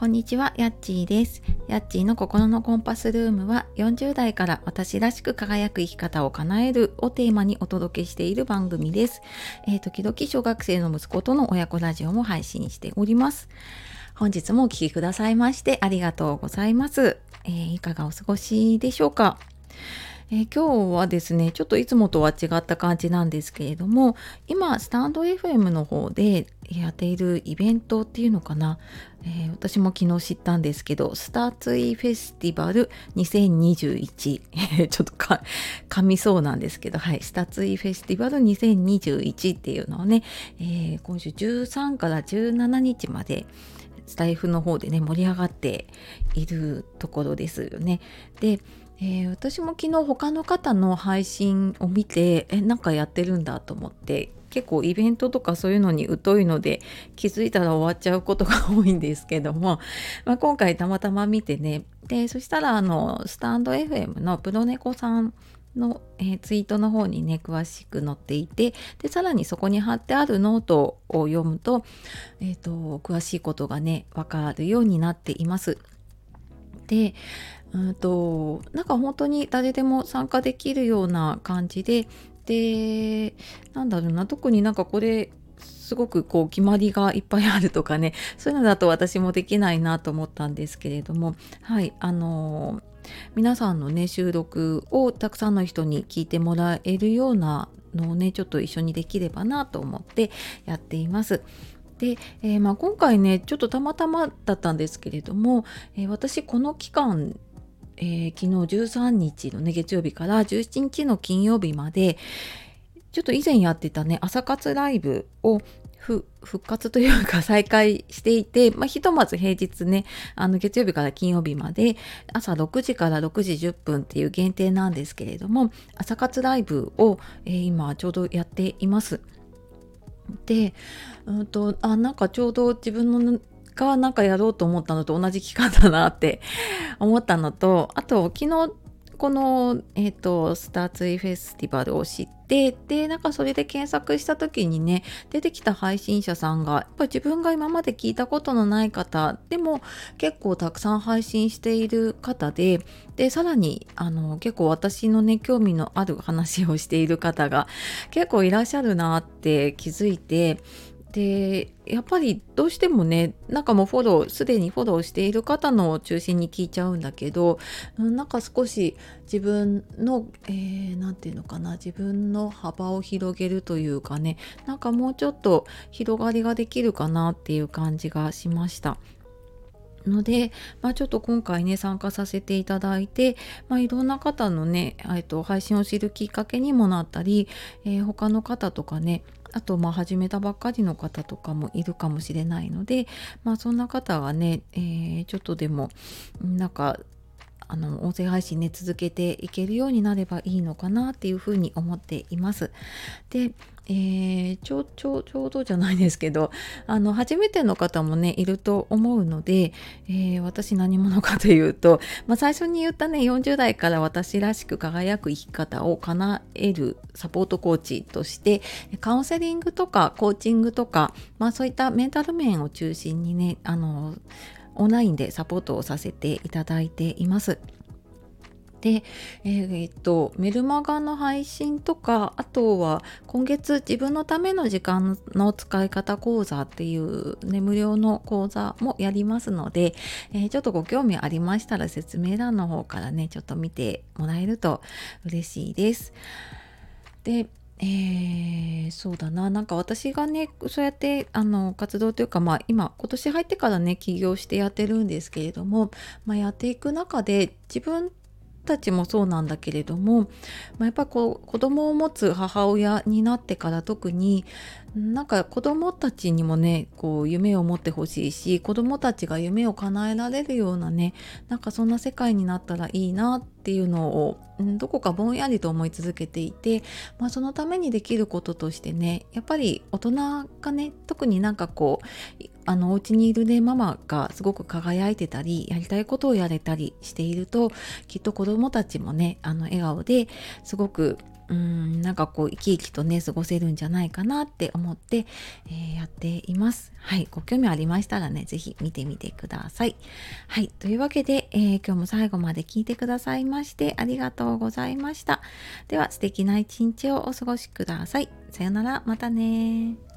こんにちは、やっちーです。やっちーの心のコンパスルームは40代から私らしく輝く生き方を叶えるをテーマにお届けしている番組です。えー、時々小学生の息子との親子ラジオも配信しております。本日もお聴きくださいましてありがとうございます。えー、いかがお過ごしでしょうか？えー、今日はですねちょっといつもとは違った感じなんですけれども今スタンド FM の方でやっているイベントっていうのかな、えー、私も昨日知ったんですけどスターツイフェスティバル2021ち。ょっとか噛みそうなんですけどはい。スターツイフェスティバル2021っていうのをね、えー、今週13から17日までスタイフの方でね盛り上がっているところですよね。でえー、私も昨日他の方の配信を見てえなんかやってるんだと思って結構イベントとかそういうのに疎いので気づいたら終わっちゃうことが多いんですけども、まあ、今回たまたま見てねでそしたらあのスタンド FM のプロネコさんの、えー、ツイートの方にね詳しく載っていてでさらにそこに貼ってあるノートを読むと,、えーと詳しいことがね分かるようになっています。でうんとなんか本当に誰でも参加できるような感じででなんだろうな特になんかこれすごくこう決まりがいっぱいあるとかねそういうのだと私もできないなと思ったんですけれどもはいあの皆さんのね収録をたくさんの人に聞いてもらえるようなのをねちょっと一緒にできればなと思ってやっています。で、えー、まあ、今回ねちょっとたまたまだったんですけれども、えー、私この期間えー、昨日13日のね月曜日から17日の金曜日までちょっと以前やってたね朝活ライブを復活というか 再開していて、まあ、ひとまず平日ねあの月曜日から金曜日まで朝6時から6時10分っていう限定なんですけれども朝活ライブを、えー、今ちょうどやっています。で、うんと、あなんかちょうど自分のがなんかやろうと思ったのと同じ期間だなって思ったのとあと昨日この、えーと、スターツイフェスティバルを知ってでなんかそれで検索した時にね出てきた配信者さんがやっぱり自分が今まで聞いたことのない方でも結構たくさん配信している方ででさらにあの結構私のね興味のある話をしている方が結構いらっしゃるなって気づいてでやっぱりどうしてもねなんかもうフォローすでにフォローしている方の中心に聞いちゃうんだけどなんか少し自分の何、えー、て言うのかな自分の幅を広げるというかねなんかもうちょっと広がりができるかなっていう感じがしました。ので、まあ、ちょっと今回ね参加させていただいて、まあ、いろんな方のね、えー、と配信を知るきっかけにもなったり、えー、他の方とかねあとまあ始めたばっかりの方とかもいるかもしれないので、まあ、そんな方がね、えー、ちょっとでもなんかあの音声配信ね続けていけるようになればいいのかなっていうふうに思っています。で、えー、ちょちょちょうどじゃないですけどあの初めての方もねいると思うので、えー、私何者かというと、まあ、最初に言ったね40代から私らしく輝く生き方を叶えるサポートコーチとしてカウンセリングとかコーチングとか、まあ、そういったメンタル面を中心にねあのオンラインでサポートをさせていただいています。で、えー、っとメルマガの配信とかあとは今月自分のための時間の使い方講座っていう、ね、無料の講座もやりますので、えー、ちょっとご興味ありましたら説明欄の方からねちょっと見てもらえると嬉しいです。でえー、そうだな。なんか私がねそうやってあの活動というかまあ今今年入ってからね起業してやってるんですけれども、まあ、やっていく中で自分たちもそうなんだけれども、まあ、やっぱこう子供を持つ母親になってから特になんか子供たちにもねこう夢を持ってほしいし子供たちが夢を叶えられるようなねなんかそんな世界になったらいいなっていうのを、どこかぼんやりと思い続けていて、まあ、そのためにできることとしてねやっぱり大人がね特になんかこうあのお家にいるねママがすごく輝いてたりやりたいことをやれたりしているときっと子供たちもねあの笑顔ですごくうんなんかこう生き生きとね過ごせるんじゃないかなって思って、えー、やっています。はいご興味ありましたらね是非見てみてください。はいというわけで、えー、今日も最後まで聞いてくださいましてありがとうございました。では素敵な一日をお過ごしください。さよならまたね